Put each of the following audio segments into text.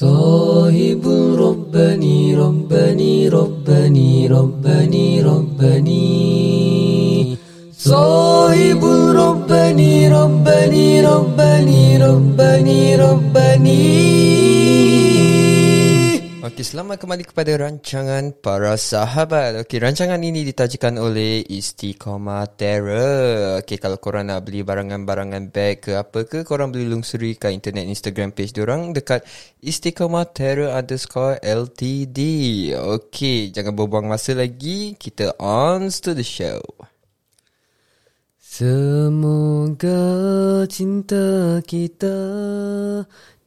صاحب ربني ربني ربني ربني ربني. صاحب ربني ربني ربني ربني ربني. Okey, selamat kembali kepada rancangan para sahabat. Okey, rancangan ini ditajakan oleh Istiqomah Terror. Okey, kalau korang nak beli barangan-barangan bag ke apa ke, korang boleh lungsuri ke internet Instagram page diorang dekat Istiqomah Terror underscore LTD. Okey, jangan berbuang masa lagi. Kita on to the show. Semoga cinta kita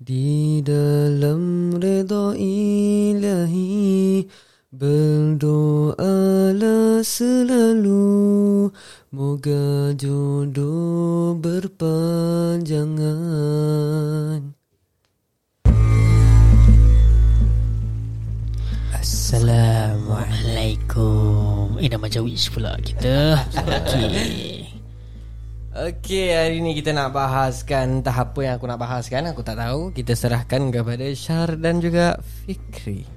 di dalam redha ilahi Berdoalah selalu. Moga jodoh berpanjangan. Assalamualaikum. Eh nama Jawish pula kita. Okey Okey, hari ni kita nak bahaskan entah apa yang aku nak bahaskan, aku tak tahu. Kita serahkan kepada Syar dan juga Fikri.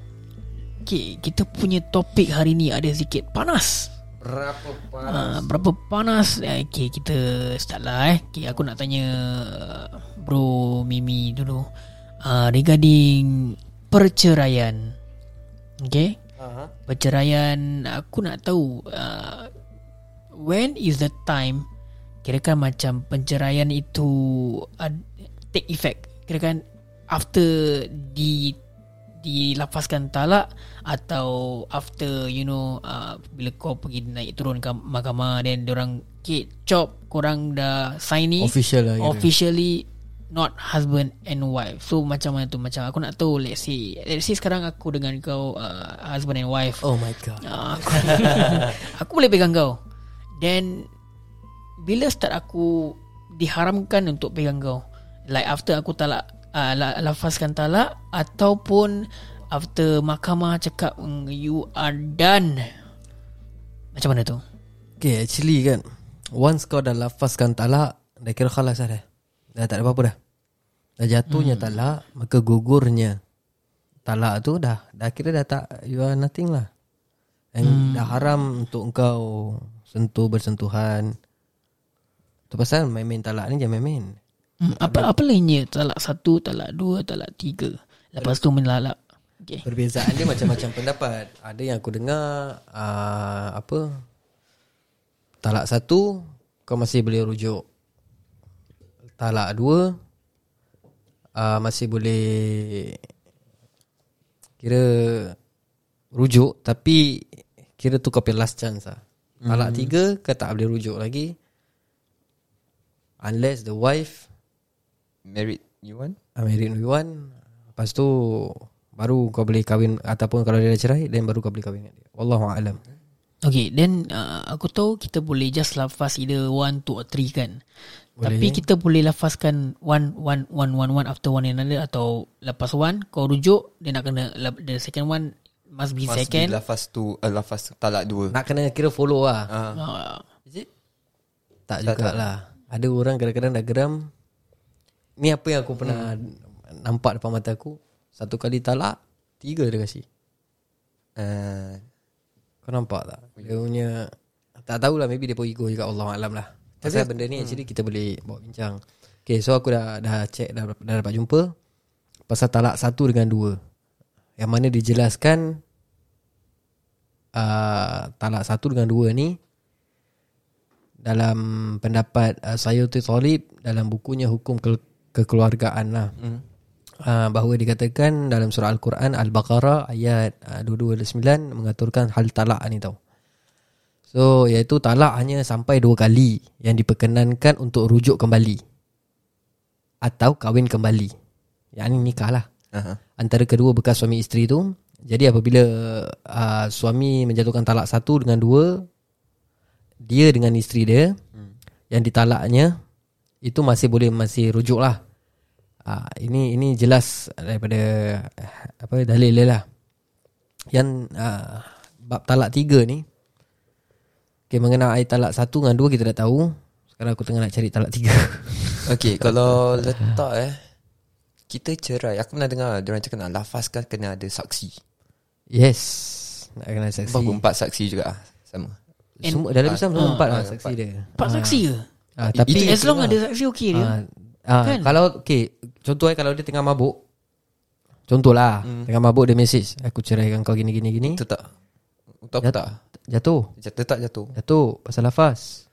Okey, kita punya topik hari ni ada sikit panas. Berapa uh, Berapa panas? Eh, Okey, kita start lah eh. Okey, aku nak tanya uh, Bro Mimi dulu. Uh, Regarding Perceraian. Okey? Uh-huh. Perceraian Aku nak tahu uh, When is the time Kirakan macam Penceraian itu uh, Take effect. Kirakan After Di Dilafazkan talak Atau After You know uh, Bila kau pergi Naik turun ke mahkamah Then orang Okay Chop Korang dah Sign ni Official lah. Officially Not husband and wife. So macam mana tu? Macam aku nak tahu Let's say Let's say sekarang aku dengan kau uh, Husband and wife. Oh my god. Ah, aku, aku boleh pegang kau. Then Bila start aku Diharamkan untuk pegang kau Like after aku talak uh, la- Lafazkan talak Ataupun After mahkamah cakap mm, You are done Macam mana tu? Okay, actually kan Once kau dah lafazkan talak Dah kira khalas dah Dah tak ada apa-apa dah Dah jatuhnya hmm. talak Maka gugurnya Talak tu dah Dah kira dah tak You are nothing lah And hmm. dah haram untuk kau Sentuh bersentuhan Tu pasal main-main talak ni jangan main-main Hmm, apa apa lainnya? Talak satu, talak dua, talak tiga. Lepas tu melalak. Okay. Perbezaan dia macam-macam pendapat Ada yang aku dengar uh, Apa Talak satu Kau masih boleh rujuk Talak dua uh, Masih boleh Kira Rujuk Tapi Kira tu kau punya last chance lah Talak Hmm. tiga Kau tak boleh rujuk lagi Unless the wife Married you want? uh, Married with one Lepas tu Baru kau boleh kahwin Ataupun kalau dia dah cerai Then baru kau boleh kahwin dengan dia Wallahualam Okay, then uh, aku tahu kita boleh just lafaz either one, two or three kan. Boleh. Tapi kita boleh lafazkan one, one, one, one, one after one another atau lepas one kau rujuk dia nak kena la- the second one must be Must second. be lafaz tu uh, Lafaz talak dua Nak kena kira follow lah Ah. Uh, Is it? Tak Tak, juga tak. Ada orang kadang-kadang dah geram. Ni apa yang aku pernah Nampak depan mata aku? Satu kali talak Tiga dia kasih. Uh, Kau nampak tak? Dia punya Tak tahulah Maybe dia pun ego juga Allah Alam lah. Pasal benda ni actually kita boleh bawa bincang. Okay so aku dah dah check Dah, dah dapat jumpa pasal talak satu dengan dua. Yang mana dijelaskan uh, talak satu dengan dua ni dalam pendapat uh, Sayyidi Talib dalam bukunya hukum ke- kekeluargaan lah. Hmm. Uh, bahawa dikatakan dalam surah Al-Quran Al-Baqarah ayat uh, 2229 mengaturkan hal talak ni tau. So iaitu talak hanya sampai dua kali yang diperkenankan untuk rujuk kembali atau kahwin kembali. Yang ni nikah lah. Aha. Antara kedua bekas suami isteri tu. Jadi apabila uh, suami menjatuhkan talak satu dengan dua, dia dengan isteri dia hmm. yang ditalaknya itu masih boleh masih rujuk lah. Uh, ini ini jelas daripada apa dalil dia lah. Yang uh, bab talak tiga ni Okay, mengenai talak satu dengan dua kita dah tahu. Sekarang aku tengah nak cari talak tiga. Okay, kalau letak eh. Kita cerai. Aku pernah dengar diorang cakap nak lafazkan kena ada saksi. yes. Nak kena saksi. Berapa empat saksi juga ah, sama. Semua dalam Islam semua empat lah ah, saksi empat. dia. Empat saksi ke Ah, tapi As long lah. ada saksi okey dia ah, ah, Kan? kalau okay, contoh eh kalau dia tengah mabuk. Contohlah, Hmm. tengah mabuk dia message, aku ceraikan kau gini gini gini. Itu tak. Untuk apa Jat- tak? Jatuh. Jatuh tak jatuh. Jatuh pasal lafaz.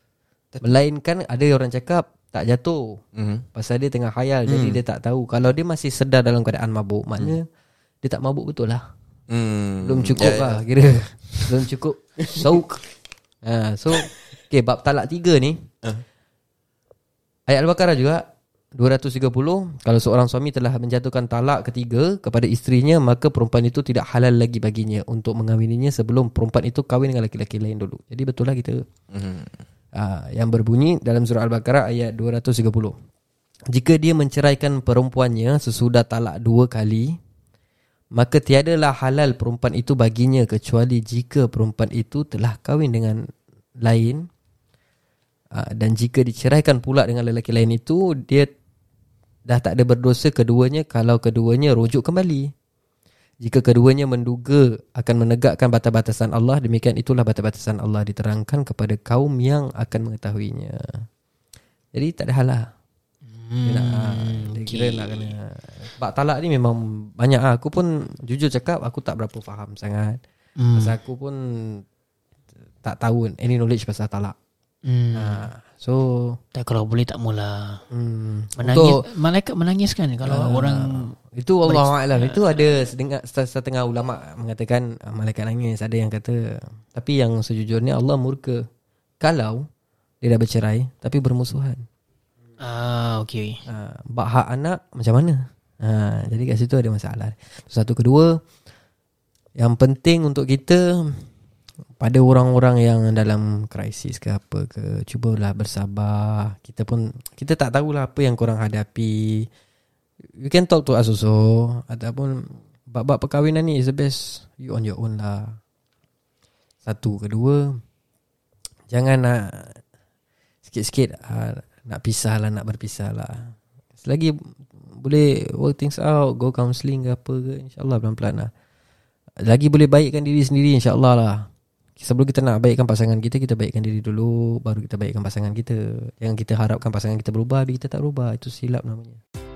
Melainkan ada orang cakap tak jatuh. Mhm. Pasal dia tengah khayal Jadi Hmm. dia tak tahu Kalau dia masih sedar dalam keadaan mabuk Maknanya Dia tak mabuk betul lah Hmm. Belum cukup Ya, ya. lah Kira Belum cukup Sauk ha, So Okay bab talak tiga ni Ah. Ayat Al-Baqarah juga 230 Kalau seorang suami telah menjatuhkan talak ketiga Kepada isterinya Maka perempuan itu tidak halal lagi baginya Untuk mengawininya Sebelum perempuan itu kahwin dengan lelaki-lelaki lain dulu Jadi betul lah kita Mhm. uh, yang berbunyi dalam surah Al-Baqarah ayat 230. Jika dia menceraikan perempuannya sesudah talak dua kali, maka tiadalah halal perempuan itu baginya kecuali jika perempuan itu telah kahwin dengan lain uh, dan jika diceraikan pula dengan lelaki lain itu, dia dah tak ada berdosa keduanya kalau keduanya rujuk kembali. Jika keduanya menduga akan menegakkan batas-batasan Allah, demikian itulah batas-batasan Allah diterangkan kepada kaum yang akan mengetahuinya. Jadi tak ada hal lah. Hmm, dia nak, dia kira nak kena. Bak talak ni memang banyak lah. Aku pun jujur cakap aku tak berapa faham sangat. Hmm. Pasal aku pun tak tahu any knowledge pasal talak. hmm. Ha, so Tak kalau boleh tak mula hmm, Menangis untuk- Malaikat menangis kan Kalau Ah, orang Itu Allah Alam Itu ada setengah, setengah ulama Mengatakan ah, Malaikat nangis Ada yang kata Tapi yang sejujurnya Allah murka Kalau Dia dah bercerai Tapi bermusuhan Ah, okay. uh, Bak hak anak Macam mana? Uh, Jadi kat situ ada masalah. Satu kedua Yang penting untuk kita Pada orang-orang yang dalam krisis ke apa ke Cubalah bersabar. Kita pun Kita tak tahulah apa yang korang hadapi. You can talk to us also. Ataupun Bab-bab perkahwinan ni is the best You on your own lah. Satu Kedua Jangan nak Sikit-sikit uh, Nak pisah lah Nak berpisah lah. Selagi Boleh work things out Go counselling ke apa ke InsyaAllah pelan-pelan lah. Lagi boleh baikkan diri sendiri InsyaAllah lah. Sebelum kita nak baikkan pasangan kita Kita baikkan diri dulu Baru kita baikkan pasangan kita. Yang kita harapkan pasangan kita berubah Tapi kita tak berubah Itu silap namanya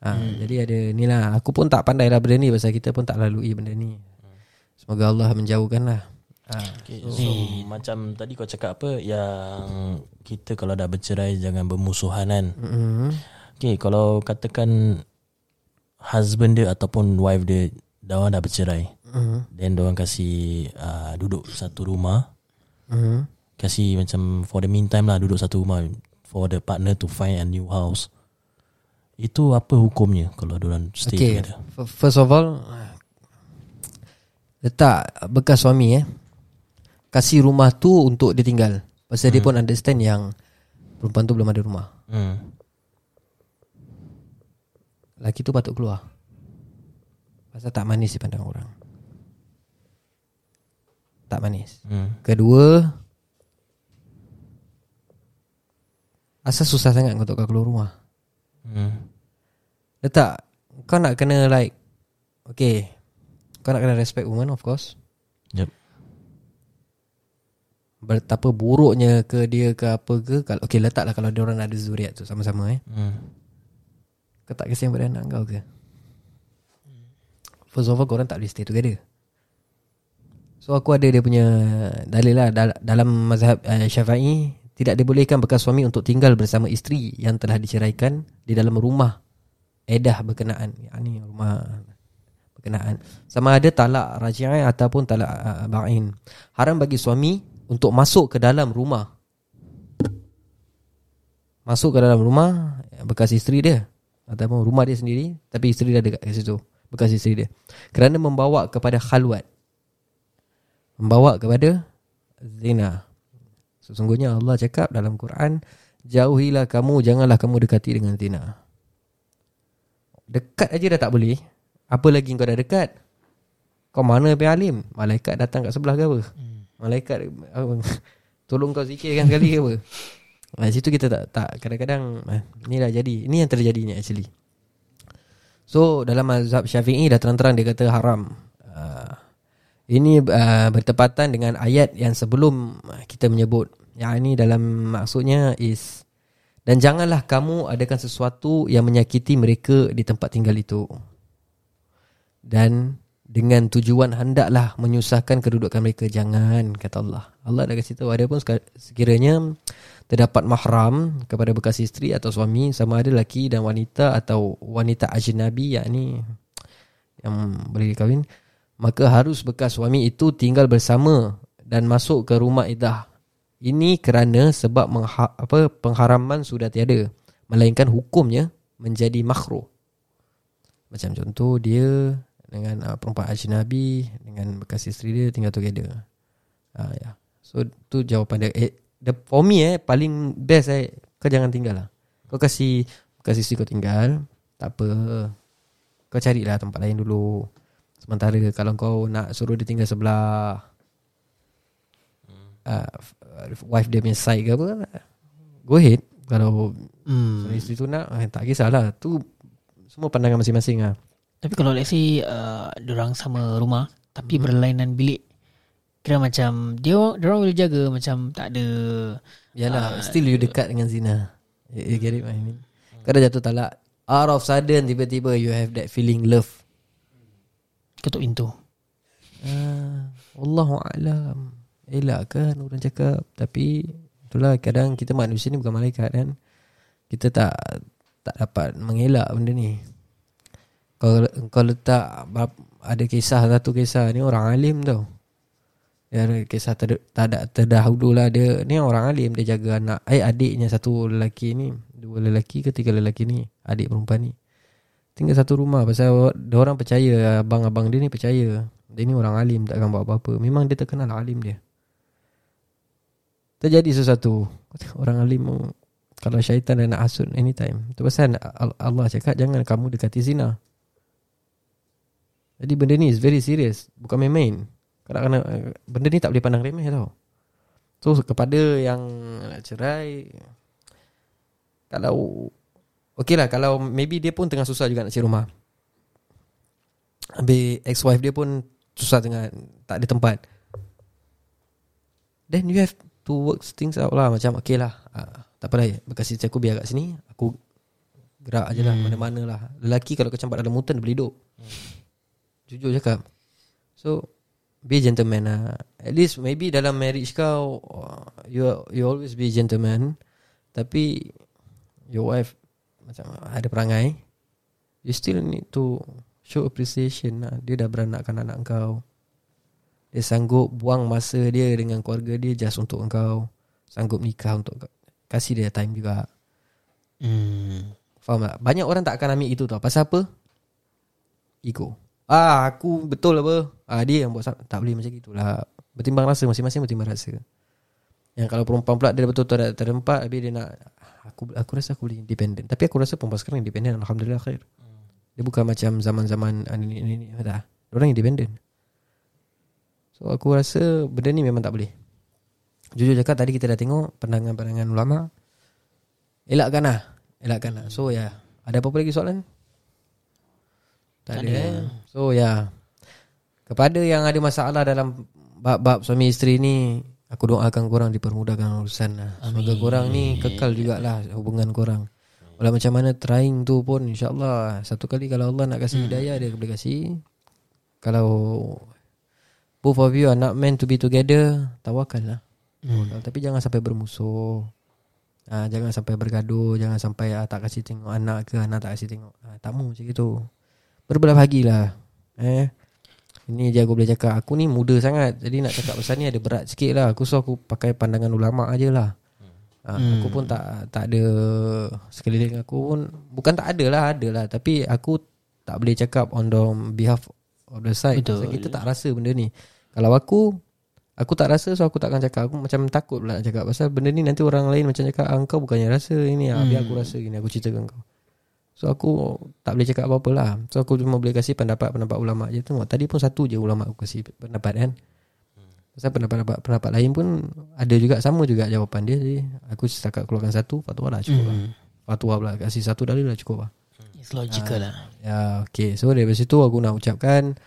Ha, hmm. Jadi ada ni lah Aku pun tak pandai lah benda ni Pasal kita pun tak lalui benda ni Semoga Allah menjauhkan lah ha. Okay, so macam tadi kau cakap apa yang kita kalau dah bercerai jangan bermusuhan kan. mm-hmm. Okay, kalau katakan husband dia ataupun wife dia dah dah bercerai. Mhm. Then dia orang kasih uh, duduk satu rumah. Mhm. Kasih macam for the meantime lah duduk satu rumah for the partner to find a new house. Itu apa hukumnya kalau dia orang stay Okay together? First of all Letak bekas suami eh. Kasih rumah tu untuk dia tinggal. Pasal dia pun understand yang Perempuan tu belum ada rumah. Hmm. Laki tu patut keluar. Pasal tak manis dipandang orang. Tak manis. Hmm. Kedua Asal susah sangat untuk kau keluar rumah Hmm. Letak Kau nak kena like Okay Kau nak kena respect woman of course Yep. Betapa buruknya ke dia ke apa ke kalau Okay letaklah kalau dia orang ada zuriat tu sama-sama eh Hmm. Kau tak kesian pada anak kau ke First of all korang tak boleh stay together So aku ada dia punya dalil lah Dal- Dalam mazhab uh, syafi'i Tidak dibolehkan bekas suami untuk tinggal bersama isteri Yang telah diceraikan Di dalam rumah Edah berkenaan. Ini rumah berkenaan. Sama ada talak raji'ah ataupun talak uh, ba'in. Haram bagi suami untuk masuk ke dalam rumah. Masuk ke dalam rumah Bekas isteri dia. Ataupun rumah dia sendiri Tapi isteri dia dekat kat situ. Bekas isteri dia. Kerana membawa kepada khalwat. Membawa kepada Zina Sesungguhnya Allah cakap dalam Quran Jauhilah kamu Janganlah kamu dekati dengan zina. Dekat aja dah tak boleh. Apa lagi kau dah dekat? Kau mana pergi alim Malaikat datang kat sebelah ke apa? Malaikat apa, Tolong kau zikirkan sekali ke apa? Nah, situ kita tak tak kadang-kadang eh, ni dah jadi. Ini yang terjadi ni actually. So dalam mazhab Syafi'i dah terang-terang dia kata haram. Ini uh, bertepatan dengan ayat yang sebelum kita menyebut. Yang ini dalam maksudnya is dan janganlah kamu adakan sesuatu yang menyakiti mereka di tempat tinggal itu. Dan dengan tujuan hendaklah menyusahkan kedudukan mereka jangan kata Allah. Allah dah kasi tahu ada pun sekiranya terdapat mahram kepada bekas isteri atau suami sama ada lelaki dan wanita atau wanita ajnabi yakni yang boleh dikahwin maka harus bekas suami itu tinggal bersama dan masuk ke rumah idah. Ini kerana sebab mengha, apa pengharaman sudah tiada melainkan hukumnya menjadi makruh. Macam contoh dia dengan uh, perempuan ajnabi dengan bekas isteri dia tinggal together. Ah uh, ya. Yeah. So tu jawapan dia. Eh, the, for me eh paling best eh kau jangan tinggal lah. Kau kasih kasih isteri kau tinggal, tak apa. Kau carilah tempat lain dulu. Sementara kalau kau nak suruh dia tinggal sebelah uh, wife dia punya side ke apa, go ahead. Kalau Hmm. isteri tu nak, eh, tak kisahlah. Tu semua pandangan masing-masing lah. Tapi kalau let's say uh, Diorang sama rumah Tapi hmm. berlainan bilik Kira macam Dia orang boleh jaga Macam tak ada Yalah, Ah, still you dekat dengan zina. You, you get it what I mean? Kau dah jatuh talak. Out of sudden, tiba-tiba you have that feeling love. Ketuk pintu Ah, Wallahu alam. Elak kan orang cakap. Tapi, itulah kadang kita manusia ni bukan malaikat kan. Kita tak tak dapat mengelak benda ni. Kalau kau letak ada kisah satu kisah ni orang alim tau. Ya kisah ter, tak ada terdahulu lah dia ni orang alim dia jaga anak eh adiknya satu lelaki ni dua lelaki ke tiga lelaki ni adik perempuan ni tinggal satu rumah. Pasal dia orang percaya abang-abang dia ni percaya. Dia ni orang alim takkan buat apa-apa. Memang dia terkenal alim dia. Terjadi sesuatu. Orang alim kalau syaitan dah nak hasut anytime. Tu pasal Allah cakap jangan kamu dekati zina. Jadi benda ni is very serious. Bukan main-main. Kadang-kadang Benda ni tak boleh pandang remeh tau. So kepada yang nak cerai Kalau Okay lah Kalau maybe dia pun tengah susah juga nak cari rumah. Habis ex-wife dia pun Susah dengan Tak ada tempat. Then you have to work things out lah Macam okay lah. Uh, Tak apa lah Bekas isteri aku biar kat sini Aku Gerak je lah hmm. Mana-mana lah. Lelaki kalau kecampak dalam hutan Dia boleh hidup. Jujur cakap. So Be a gentleman lah. At least maybe dalam marriage kau uh, You you always be a gentleman. Tapi Your wife Macam ada perangai You still need to Show appreciation lah. Dia dah beranakkan anak kau. Dia sanggup buang masa dia Dengan keluarga dia Just untuk kau. Sanggup nikah untuk kau. Kasih dia time juga. Hmm. Faham tak? Banyak orang tak akan ambil itu tau. Pasal apa? Ego. Ah aku betul apa? Ah, Dia yang buat Tak boleh macam itulah Bertimbang rasa Masing-masing bertimbang rasa Yang kalau perempuan pula Dia betul-betul tak terempat Habis dia nak Aku aku rasa aku boleh independent Tapi aku rasa perempuan sekarang independent Alhamdulillah khair Dia bukan macam zaman-zaman ah, ni, ni, ni, dah. Orang independent So aku rasa Benda ni memang tak boleh Jujur cakap tadi kita dah tengok Pandangan-pandangan ulama Elakkan lah Elakkan lah So ya yeah. Ada apa-apa lagi soalan? Tak ada eh? So ya yeah. Kepada yang ada masalah dalam Bab-bab suami isteri ni Aku doakan korang dipermudahkan urusan lah Semoga korang ni kekal jugalah Hubungan korang Walau macam mana trying tu pun InsyaAllah Satu kali kalau Allah nak kasih hidayah Dia boleh kasih Kalau Both of you are not meant to be together Tawakal lah Tawakal. Tapi jangan sampai bermusuh Ah, jangan sampai bergaduh, jangan sampai ah, tak kasih tengok anak ke anak tak kasih tengok. Ah, tak mau macam itu. Berbelah bahagilah. Eh. Ini je aku boleh cakap. Aku ni muda sangat. Jadi nak cakap pasal ni Ada berat sikit lah. Aku so aku pakai pandangan ulama' aje lah. Ha, Hmm. Aku pun tak tak ada Sekeliling aku pun. Bukan tak ada lah Ada lah. Tapi aku Tak boleh cakap On the behalf Of the side. Betul. Pasal Kita tak rasa benda ni. Kalau aku Aku tak rasa So aku takkan cakap. Aku macam takut pula nak cakap. Pasal benda ni nanti orang lain Macam cakap ah, Kau bukannya rasa ini. Ah, Biar aku rasa gini Aku ceritakan kau So aku tak boleh cakap apa-apa lah. So aku cuma boleh kasih pendapat-pendapat ulama' je Tengok tadi pun satu je ulama' aku kasih pendapat kan? Pasal pendapat-pendapat pendapat lain pun Ada juga sama juga jawapan dia. Jadi aku setakat keluarkan satu Fatwa lah cukup lah. Hmm. Fatwa pula kasih satu dalil lah cukup lah. It's logical lah. Ya okay So dari situ aku nak ucapkan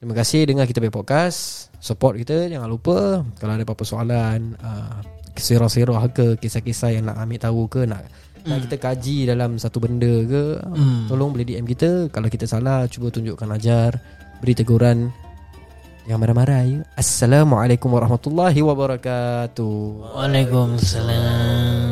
Terima kasih. Dengar kita punya podcast. Support kita. Jangan lupa Kalau ada apa-apa soalan uh, Serah-serah ke Kisah-kisah yang nak ambil tahu ke Nak nak kita kaji dalam satu benda ke Hmm. Tolong boleh DM kita Kalau kita salah Cuba tunjukkan ajar Beri teguran Yang marah-marah ya. Assalamualaikum warahmatullahi wabarakatuh Waalaikumsalam.